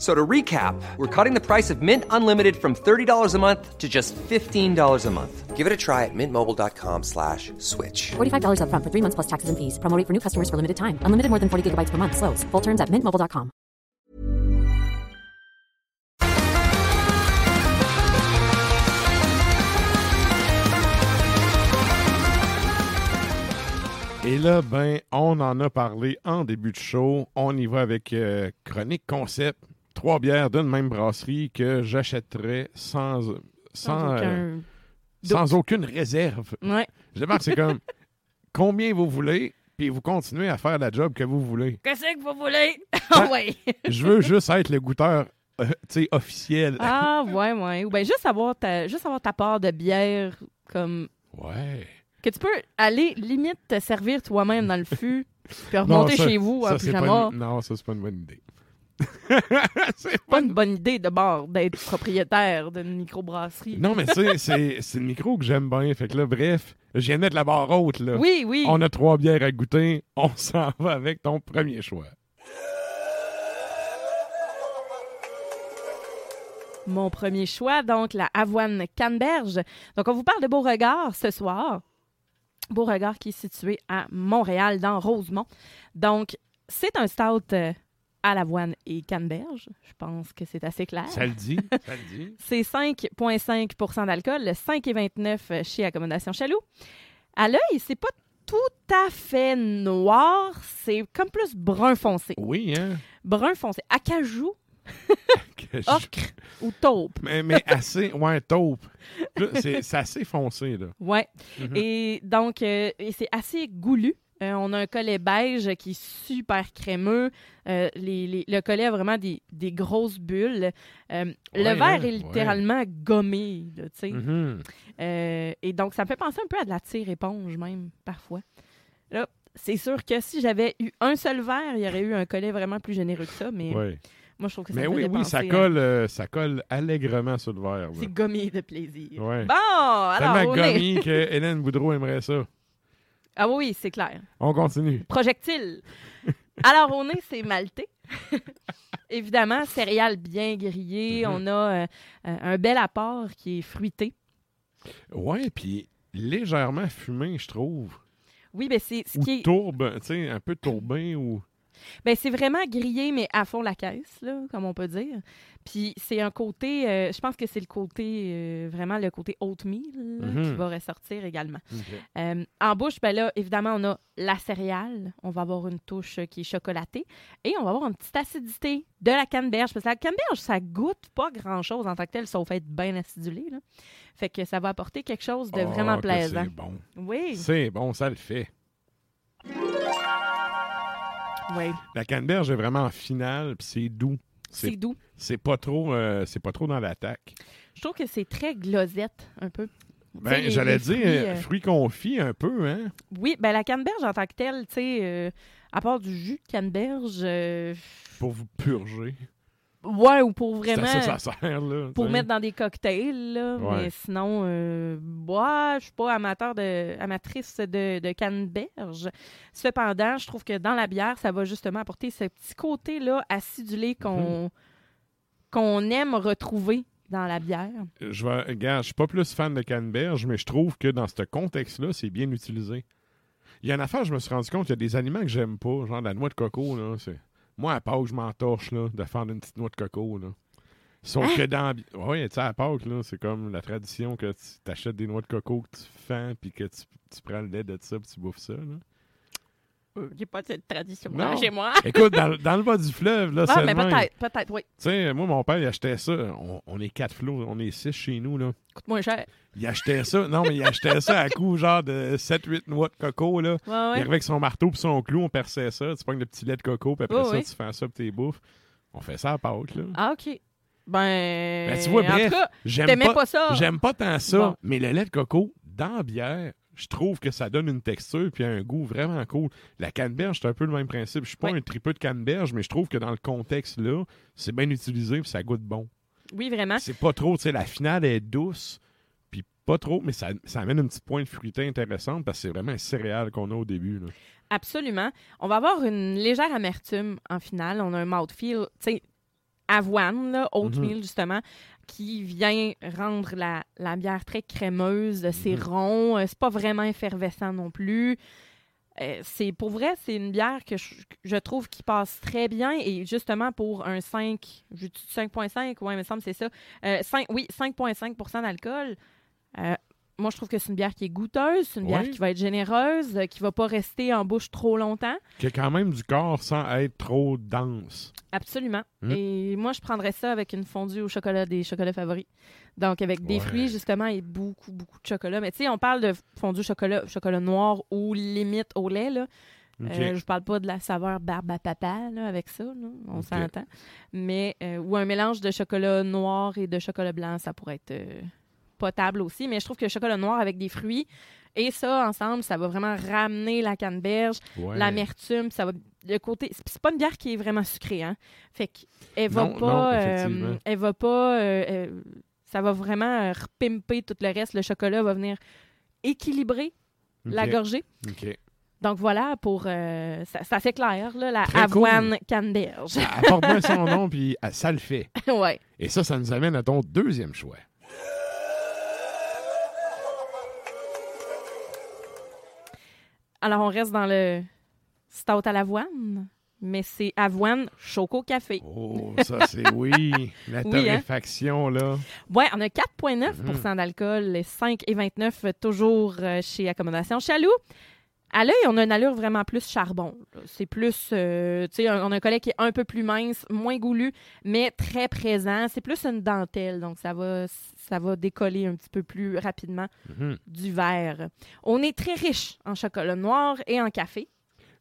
So to recap, we're cutting the price of Mint Unlimited from $30 a month to just $15 a month. Give it a try at mintmobile.com slash switch. $45 upfront for three months plus taxes and fees. Promo rate for new customers for limited time. Unlimited more than 40 gigabytes per month. Slows. Full terms at mintmobile.com. Et là, ben, on en a parlé en début de show. On y va avec euh, Chronique Concept. Trois bières d'une même brasserie que j'achèterais sans, sans, euh, aucun sans aucune réserve. Ouais. Je demande, c'est comme combien vous voulez, puis vous continuez à faire la job que vous voulez. Qu'est-ce que vous voulez? Ah. ouais. Je veux juste être le goûteur euh, sais, officiel. Ah, ouais, ouais. Ou bien juste avoir ta, juste avoir ta part de bière comme. Ouais. Que tu peux aller limite te servir toi-même dans le fût, puis Non, remonter ça- chez vous c'est pas pyjama. une- Non, ça, c'est pas une bonne idée. C'est pas une bonne idée de bord d'être propriétaire d'une microbrasserie. Non, mais tu sais, c'est c'est le micro que j'aime bien. Fait que là, bref, je viens de mettre la barre haute, là. Oui, oui. On a trois bières à goûter. On s'en va avec ton premier choix. Mon premier choix, donc la Avoine Canneberge. Donc, on vous parle de Beauregard ce soir. Beauregard qui est situé à Montréal, dans Rosemont. Donc, c'est un stout euh, à l'avoine et canneberge. Je pense que c'est assez clair. Ça le dit? Ça le dit? C'est 5,5% d'alcool, 5,29 chez Accommodation Chaloux. À l'œil, c'est pas tout à fait noir, c'est comme plus brun foncé. Oui, hein? Brun foncé. Acajou, je- ocre ou taupe. Mais, mais assez, ouais, taupe. C'est assez foncé, là. Ouais. Mhm. Et donc, euh, c'est assez goulu. Euh, on a un collet beige qui est super crémeux. Euh, les- les- le collet a vraiment des, des grosses bulles. Euh, Ouais, le verre hein, est littéralement gommé, là, tu sais. Euh, et donc, ça me fait penser un peu à de la tire-éponge, même, parfois. Là, c'est sûr que si j'avais eu un seul verre, il y aurait eu un collet vraiment plus généreux que ça, mais moi, je trouve que ça Mais oui, oui, ça colle, euh, ça colle allègrement sur le verre. C'est gommé de plaisir. Ouais. Bon, alors, Tellement on est- gommi que Hélène Boudreau aimerait ça. Ah oui, c'est clair. On continue. Projectile. Alors, au nez, c'est maltais. Évidemment, céréales bien grillées. Mhm. On a euh, euh, un bel apport qui est fruité. Ouais, puis légèrement fumé, je trouve. Oui, ben c'est ce Ou qui est. tourbe, tu sais, un peu tourbé ou... Ben, c'est vraiment grillé, mais à fond la caisse, là, comme on peut dire. Puis c'est un côté, euh, je pense que c'est le côté, euh, vraiment le côté oatmeal là, qui Mhm. va ressortir également. Euh, en bouche, ben là, évidemment, on a la céréale. On va avoir une touche qui est chocolatée. Et on va avoir une petite acidité de la canneberge. Parce que la canneberge, ça goûte pas grand-chose en tant que tel, sauf être bien acidulé. Là. Fait que ça va apporter quelque chose de Ah, vraiment plaisant. C'est bon. Oui, C'est bon, ça le fait. Oui. La canneberge est vraiment finale, puis c'est doux. C'est doux. c'est pas trop euh, c'est pas trop dans l'attaque. Je trouve que c'est très glosette, un peu. Ben, j'allais dire fruits, euh, fruits confits un peu, hein? Oui, ben la canneberge en tant que telle, tu sais, euh, à part du jus de canneberge, euh, Pour vous purger. Ouais, ou pour vraiment, ça ça sert, là. pour mettre dans des cocktails, là, Ouais. mais sinon, euh, moi, je suis pas amateur de, amatrice de, de canneberge. Cependant, je trouve que dans la bière, ça va justement apporter ce petit côté-là acidulé qu'on Mhm. qu'on aime retrouver dans la bière. Je vais, regarde, je suis pas plus fan de canneberge, mais je trouve que dans ce contexte-là, c'est bien utilisé. Il y a une affaire, je me suis rendu compte, il y a des aliments que j'aime pas, genre la noix de coco, là. c'est- Moi, à Pâques, je m'entorche, là, de faire une petite noix de coco, là. Sauf Hein? que dans... Oui, tu sais, à Pâques, là, c'est comme la tradition que tu t'achètes des noix de coco que tu fends, puis que tu, tu prends le lait de ça, puis tu bouffes ça, là. J'ai pas cette tradition chez moi. Écoute, dans, dans le bas du fleuve, là, Ah, mais peut-être, peut-être, oui. Tu sais, moi, mon père, il achetait ça. On, on est quatre flots, on est six chez nous, là. Coûte moins cher. Il achetait ça. Non, mais il achetait ça à coup, genre, de 7-8 noix de coco, là. Ouais, Il arrivait avec son marteau puis son clou, on perçait ça. Tu pognes le petit lait de coco, puis après Oh, ça, oui. tu fais ça pour tes bouffes. On fait ça à Pâques, là. Ah, OK. Ben. Ben, tu vois, bref, j'aime pas, pas ça. J'aime pas tant ça, Bon. mais le lait de coco, dans la bière, je trouve que ça donne une texture puis un goût vraiment cool. La canneberge, c'est un peu le même principe. Je suis pas Oui. un tripeux de canneberge, mais je trouve que dans le contexte-là, c'est bien utilisé puis ça goûte bon. Oui, vraiment. C'est pas trop, tu sais, la finale est douce, puis pas trop, mais ça, ça amène un petit point de fruité intéressant parce que c'est vraiment un céréal qu'on a au début. là. Absolument. On va avoir une légère amertume en finale. On a un mouthfeel, tu sais, avoine, là, oatmeal, Mhm. justement, qui vient rendre la, la bière très crémeuse. C'est Mhm. rond. euh, C'est pas vraiment effervescent non plus. Euh, c'est pour vrai, c'est une bière que je, je trouve qui passe très bien et justement pour un 5, je dis 5.5, ouais, il me semble que c'est ça. Euh, 5, oui, 5.5 d'alcool. Euh, moi, je trouve que c'est une bière qui est goûteuse, c'est une bière qui va être généreuse, euh, qui va pas rester en bouche trop longtemps. Qui a quand même du corps sans être trop dense. Absolument. Mm. Et moi, je prendrais ça avec une fondue au chocolat des chocolats favoris. Donc, avec des Ouais. fruits, justement, et beaucoup, beaucoup de chocolat. Mais tu sais, on parle de fondue au chocolat, chocolat noir ou limite au lait, là. Euh, je parle pas de la saveur barbe à papa là, avec ça, là. on s'entend. Mais euh, ou un mélange de chocolat noir et de chocolat blanc, ça pourrait être potable aussi. Mais je trouve que le chocolat noir avec des fruits et ça ensemble, ça va vraiment ramener la canneberge, Ouais. l'amertume, ça va le côté. C'est pas une bière qui est vraiment sucrée, hein. Fait qu'elle va pas, euh, elle va pas, euh, euh, ça va vraiment repimper tout le reste. Le chocolat va venir équilibrer la gorgée. Donc voilà, pour euh, ça, ça c'est clair, là, la Très avoine canneberge. Apporte bien son nom, puis ça le fait. ouais. Et ça, ça nous amène à ton deuxième choix. Alors on reste dans le stout à l'avoine, mais c'est avoine choco café. Oh, ça, c'est oui. La Oui, hein? torréfaction, là. Ouais, on a 4,9 Mhm. d'alcool, les 5 et 29 euh, toujours euh, chez Accommodation Chaloux. À l'œil, on a une allure vraiment plus charbon. C'est plus, euh, tu sais, on a un collet qui est un peu plus mince, moins goulu, mais très présent. C'est plus une dentelle, donc ça va, ça va décoller un petit peu plus rapidement Mhm. du verre. On est très riche en chocolat noir et en café.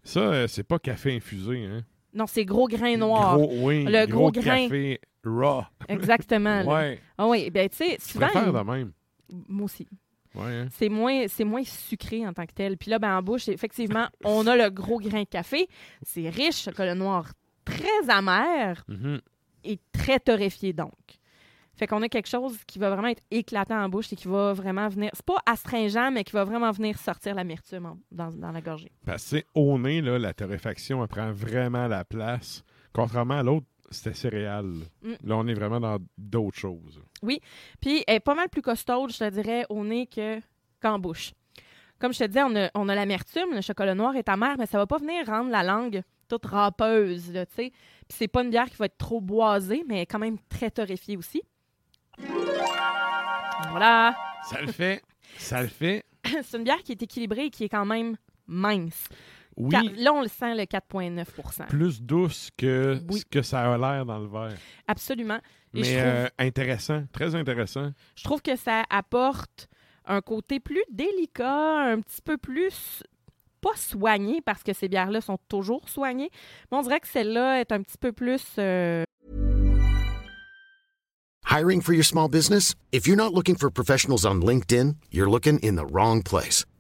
Ça, euh, c'est pas café infusé, hein? Non, c'est gros grain noir. Gros, oui, Le gros gros, grain. café raw. Exactement. Ouais. Ah oui, ben tu sais, Je souvent, préfère de même? moi aussi. Ouais, hein? c'est moins, moins sucré en tant que tel. Puis là, ben, en bouche, effectivement, on a le gros grain de café. C'est riche, chocolat noir très amer Mhm. et très torréfié, donc. Fait qu'on a quelque chose qui va vraiment être éclatant en bouche et qui va vraiment venir. C'est pas astringent, mais qui va vraiment venir sortir l'amertume dans, dans la gorgée. Parce que au nez, là, la torréfaction, elle prend vraiment la place. Contrairement à l'autre, c'était céréales. Mm. Là, on est vraiment dans d'autres choses. Puis elle est pas mal plus costaude, je te dirais, au nez que, qu'en bouche. Comme je te disais, on a, on a l'amertume, le chocolat noir est amer, mais ça va pas venir rendre la langue toute râpeuse, tu sais. Puis c'est pas une bière qui va être trop boisée, mais quand même très torréfiée aussi. Voilà. Ça le fait. Ça le fait. c'est une bière qui est équilibrée et qui est quand même mince. Oui, Car- Là, on le sent, le 4,9 plus douce que Oui. ce que ça a l'air dans le verre. Absolument. Et Mais je, trouve, euh, intéressant, très intéressant. je trouve que ça apporte un côté plus délicat, un petit peu plus pas soigné parce que ces bières-là sont toujours soignées, mais on dirait que celle-là est un petit peu plus euh, Hiring for your small business? If you're not looking for professionals on LinkedIn, you're looking in the wrong place.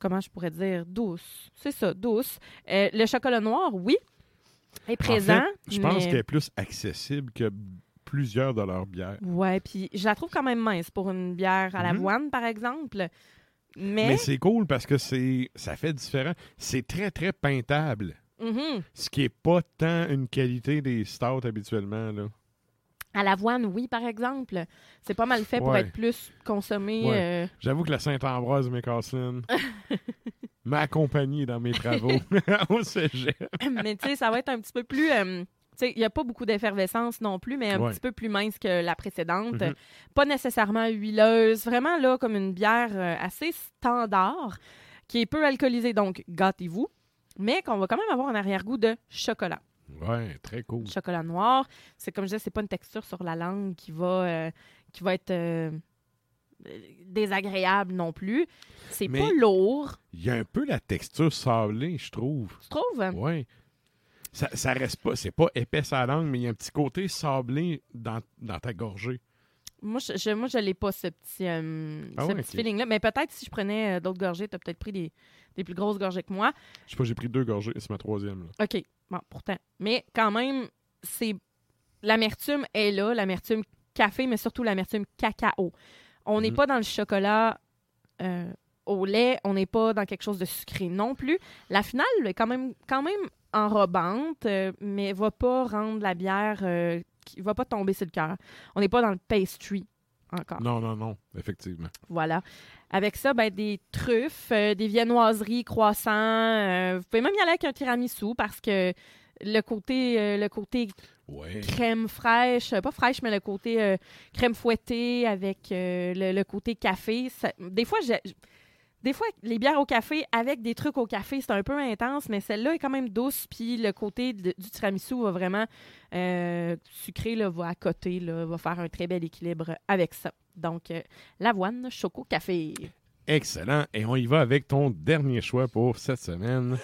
Comment je pourrais dire? Douce. C'est ça, douce. Euh, le chocolat noir, oui, est présent. En fait, je pense mais- qu'elle est plus accessible que plusieurs de leurs bières. Ouais, puis je la trouve quand même mince pour une bière à Mhm. l'avoine, par exemple. Mais, Mais c'est cool parce que c'est ça fait différent. C'est très, très peintable. Mhm. Ce qui est pas tant une qualité des stouts habituellement. Là. À l'avoine, oui, par exemple. C'est pas mal fait pour Ouais. être plus consommé. Ouais. euh, J'avoue que la Saint-Ambroise McCaslin m'a accompagné dans mes travaux au cégep. mais tu sais, ça va être un petit peu plus. euh, tu sais, il n'y a pas beaucoup d'effervescence non plus, mais un Ouais. petit peu plus mince que la précédente. Mhm. Pas nécessairement huileuse. Vraiment, là, comme une bière euh, assez standard, qui est peu alcoolisée. Donc, gâtez-vous. Mais qu'on va quand même avoir un arrière-goût de chocolat. Ouais, très cool. Chocolat noir. C'est comme je disais, c'est pas une texture sur la langue qui va, euh, qui va être euh, désagréable non plus. C'est Mais- pas lourd. Il y a un peu la texture sablée, je trouve. Tu trouves? Ouais. Ça, ça reste pas, c'est pas épais à la langue, mais il y a un petit côté sablé dans, dans ta gorgée. Moi, je, moi, je l'ai pas, ce petit, euh, Ah ce petit feeling-là. Mais peut-être si je prenais euh, d'autres gorgées, tu as peut-être pris des, des plus grosses gorgées que moi. Je sais pas, j'ai pris deux gorgées, c'est ma troisième. Là. OK. Bon, pourtant. Mais quand même, c'est l'amertume est là, l'amertume café, mais surtout l'amertume cacao. On n'est Mhm. pas dans le chocolat euh, au lait, on n'est pas dans quelque chose de sucré non plus. La finale est quand même, quand même enrobante, mais va pas rendre la bière, qui va pas tomber sur le cœur. On n'est pas dans le pastry encore. Non, non, non, effectivement. Voilà. Avec ça, ben, des truffes, euh, des viennoiseries, croissants. euh, vous pouvez même y aller avec un tiramisu parce que le côté, euh, le côté Ouais. crème fraîche, pas fraîche, mais le côté crème fouettée avec le, le côté café. ça- des fois, j'ai- des fois, les bières au café avec des trucs au café, c'est un peu intense, mais celle-là est quand même douce. Puis le côté de- du tiramisu va vraiment euh, sucré, là, va à côté, là, va faire un très bel équilibre avec ça. Donc, euh, l'avoine, choco, café. Excellent. Et on y va avec ton dernier choix pour cette semaine.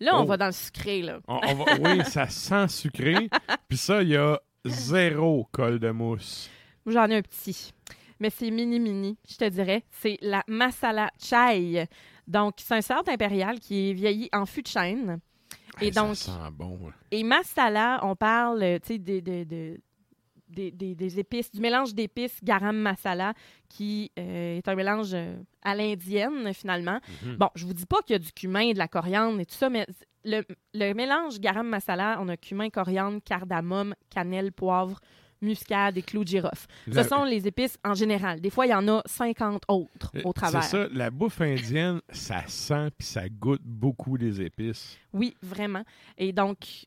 Là, on Oh. va dans le sucré, là. On- on va- oui, ça sent sucré. Puis ça, il y a zéro col de mousse. J'en ai un petit. Mais c'est mini-mini, je te dirais. C'est la masala chai. Donc, c'est un salt impérial qui est vieilli en fût de chêne. Et Hey, donc, Ça sent bon. et masala, on parle, tu sais, de, de- de- des, des- des épices, du mélange d'épices garam masala, qui euh, est un mélange euh, à l'indienne, finalement. Mhm. Bon, je vous dis pas qu'il y a du cumin, de la coriandre et tout ça, mais le, le mélange garam masala, on a cumin, coriandre, cardamome, cannelle, poivre, muscade et clous de girofle. La- Ce sont les épices en général. Des fois, il y en a 50 autres Euh, au travers. C'est ça, la bouffe indienne, ça sent puis ça goûte beaucoup les épices. Oui, vraiment. Et donc,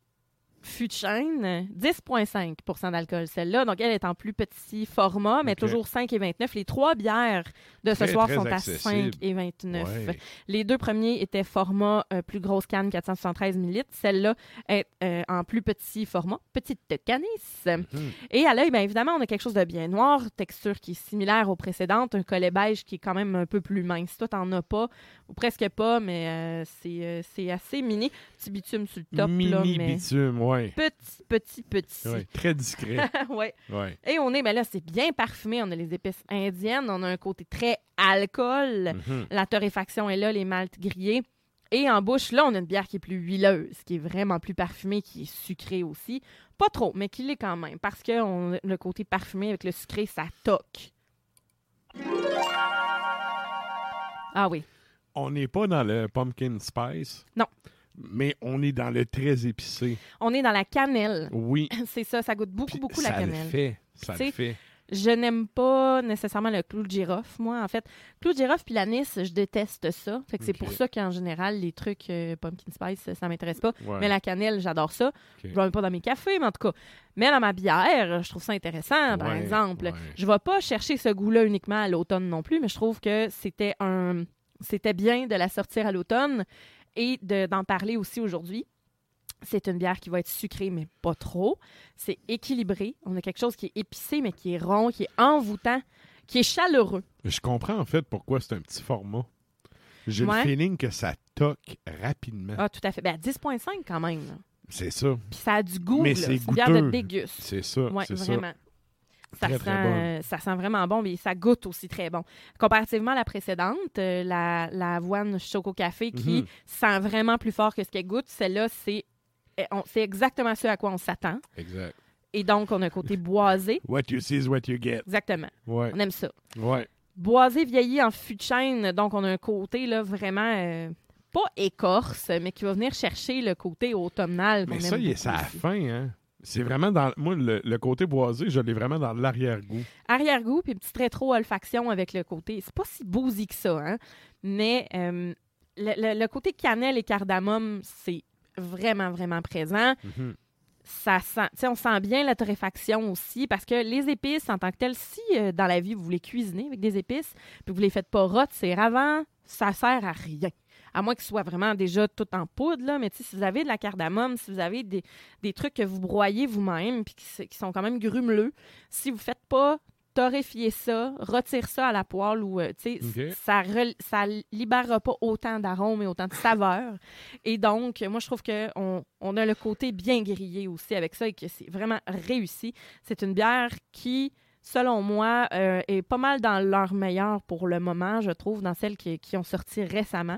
fût de chêne, 10,5% d'alcool, celle-là. Donc, elle est en plus petit format, mais toujours 5 et 29. Les trois bières de ce Très, soir très sont à accessible. 5 et 29. Ouais. Les deux premiers étaient format euh, plus grosse canne, 473 ml. Celle-là est euh, en plus petit format, petite canisse. Mhm. Et à l'œil, bien évidemment, on a quelque chose de bien noir, texture qui est similaire aux précédentes, un collet beige qui est quand même un peu plus mince. Toi, t'en as pas, ou presque pas, mais euh, c'est euh, c'est assez mini. Petit bitume sur le top, Mini là, mais bitume, ouais. Petit, petit, petit. Ouais, Très discret. ouais. ouais. Et on est, ben là, c'est bien parfumé. On a les épices indiennes, on a un côté très alcool. Mhm. La torréfaction est là, les maltes grillés. Et en bouche, là, on a une bière qui est plus huileuse, qui est vraiment plus parfumée, qui est sucrée aussi. Pas trop, mais qui l'est quand même, parce que on- le côté parfumé avec le sucré, ça toque. Ah oui. On n'est pas dans le pumpkin spice? Non. Mais on est dans le très épicé. On est dans la cannelle. Oui. C'est ça, ça goûte beaucoup, Puis beaucoup ça la le cannelle. fait. Ça le fait. Je n'aime pas nécessairement le clou de girofle, moi, en fait. Clou de girofle puis l'anis, je déteste ça. Fait que c'est pour ça qu'en général, les trucs euh, pumpkin spice, ça m'intéresse pas. Ouais. Mais la cannelle, j'adore ça. Je ne pas dans mes cafés, mais en tout cas. Mais dans ma bière, je trouve ça intéressant, par Ouais, exemple. ouais. Je ne vais pas chercher ce goût-là uniquement à l'automne non plus, mais je trouve que c'était un c'était bien de la sortir à l'automne et de- d'en parler aussi aujourd'hui. C'est une bière qui va être sucrée, mais pas trop. C'est équilibré. On a quelque chose qui est épicé, mais qui est rond, qui est envoûtant, qui est chaleureux. Je comprends en fait pourquoi c'est un petit format. J'ai Ouais. le feeling que ça toque rapidement. Ah, tout à fait. Ben, 10,5 quand même. C'est ça. Puis ça a du goût. Mais c'est bière de goûteux. déguste. C'est ça. Oui, c'est ça. Vraiment. Ça, Très, sent, très bonne. euh, ça sent vraiment bon, mais ça goûte aussi très bon. Comparativement à la précédente, euh, la, la avoine Choco Café, qui Mhm. sent vraiment plus fort que ce qu'elle goûte, celle-là, c'est eh, c'est exactement ce à quoi on s'attend. Exact. Et donc, on a un côté boisé. What you see is what you get. Exactement. Ouais. On aime ça. Ouais. Boisé vieilli en fût de chêne, donc on a un côté là, vraiment euh, pas écorce, mais qui va venir chercher le côté automnal. Mais ça, il est à la fin, hein. C'est vraiment dans. Moi, le, le côté boisé, je l'ai vraiment dans l'arrière-goût. Arrière-goût, puis petite rétro-olfaction avec le côté. C'est pas si boozy que ça, hein? Mais euh, le, le- le côté cannelle et cardamome, c'est vraiment, vraiment présent. Mhm. Ça sent, on sent bien la torréfaction aussi, parce que les épices, en tant que telles, si euh, dans la vie vous voulez cuisiner avec des épices, puis vous les faites pas rot, c'est ravant, ça sert à rien. À moins ce soit vraiment déjà tout en poudre, là. Mais si vous avez de la cardamome, si vous avez des, des trucs que vous broyez vous-même, puis qui, sont quand même grumeleux, si vous faites pas torréfier ça, retire ça à la poêle ou, euh, tu sais, Ok. ça, ça libérera pas autant d'arômes et autant de saveurs. Et donc, moi, je trouve qu'on on a le côté bien grillé aussi avec ça et que c'est vraiment réussi. C'est une bière qui, selon moi, euh, est pas mal dans leur meilleur pour le moment, je trouve, dans celles qui, qui ont sorti récemment.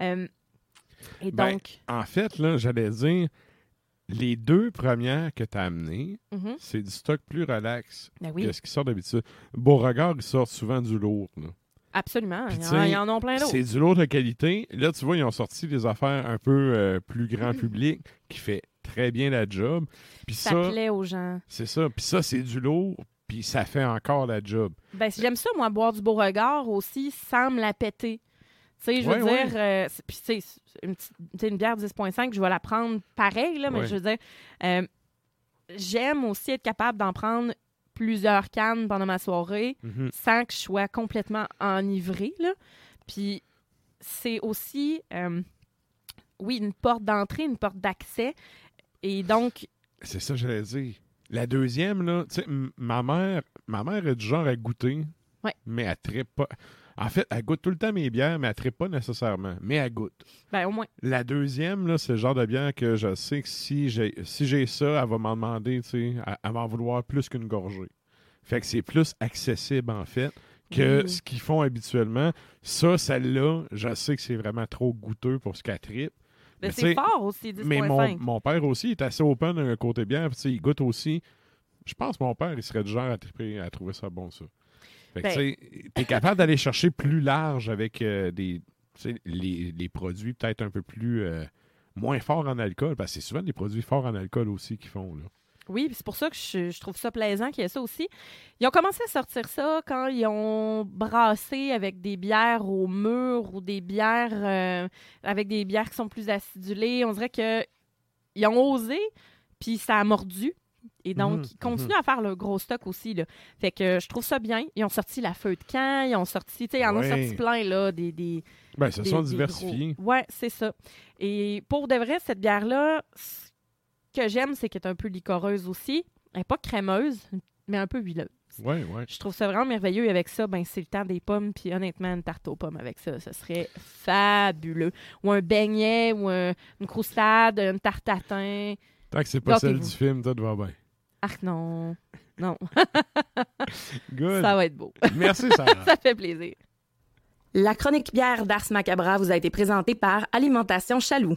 Euh, et Ben, donc, En fait, là, j'allais dire, les deux premières que tu as amenées, mhm, c'est du stock plus relax ben oui, que ce qui sort d'habitude. Beauregard, ils sortent souvent du lourd. là. absolument. Puis, Il y tu en- a plein d'autres. C'est du lourd de qualité. Là, tu vois, ils ont sorti des affaires un peu euh, plus grand Mm. public qui fait très bien la job. Puis Ça, ça, plaît aux gens. c'est ça. Puis ça, c'est du lourd, puis ça fait encore la job. Ben, si j'aime ça, moi, boire du beau regard aussi sans me la péter. Tu sais, je veux dire, euh, c'est- puis tu sais, une, une bière 10.5, je vais la prendre pareil, là, mais je veux dire, euh, j'aime aussi être capable d'en prendre plusieurs cannes pendant ma soirée Mhm. sans que je sois complètement enivrée, là. Puis c'est aussi, euh, oui, une porte d'entrée, une porte d'accès. Et donc, C'est ça, que j'allais dire. La deuxième, là, tu sais, ma mère, ma mère est du genre à goûter, mais elle trippe pas. En fait, elle goûte tout le temps mes bières, mais elle trippe pas nécessairement. Mais elle goûte. ben, au moins, La deuxième, c'est le genre de bière que je sais que si j'ai si j'ai ça, elle va m'en demander, tu sais, elle, elle va en vouloir plus qu'une gorgée. Fait que c'est plus accessible, en fait, que Oui. ce qu'ils font habituellement. Ça, celle-là, je sais que c'est vraiment trop goûteux pour ce qu'elle trippe. ben, Mais c'est fort aussi, 10.5. Mais mon, mon père aussi est assez open d'un côté sais, il goûte aussi. Je pense que mon père, il serait du genre à triper, à trouver ça bon, ça. Fait que, Ben- tu t'es capable d'aller chercher plus large avec euh, des, les, les produits peut-être un peu plus, euh, moins forts en alcool, parce que c'est souvent des produits forts en alcool aussi qu'ils font, là. Oui, c'est pour ça que je, je trouve ça plaisant qu'il y ait ça aussi. Ils ont commencé à sortir ça quand ils ont brassé avec des bières au mur ou des bières euh, avec des bières qui sont plus acidulées. On dirait que ils ont osé, puis ça a mordu. Et donc, Mhm, ils continuent à faire le gros stock aussi. Là. Fait que je trouve ça bien. Ils ont sorti la feu de camp, ils ont sorti, tu sais, ils en ont sorti plein, là, des, des, Ben, se sont diversifiés. gros- Ouais, c'est ça. Et pour de vrai, cette bière-là, ce que j'aime, c'est qu'elle est un peu licoreuse aussi. Elle n'est pas crémeuse, mais un peu huileuse. Ouais, ouais. Je trouve ça vraiment merveilleux. Et avec ça, ben, c'est le temps des pommes. Puis honnêtement, une tarte aux pommes avec ça, ce serait fabuleux. Ou un beignet, ou un- une croustade, une tarte tatin. Tant que c'est pas celle du film, tout va bien. Arc, non. Non, Good. ça va être beau. Merci, Sarah. ça fait plaisir. La chronique bière d'Ars Macabra vous a été présentée par Alimentation Chaloux.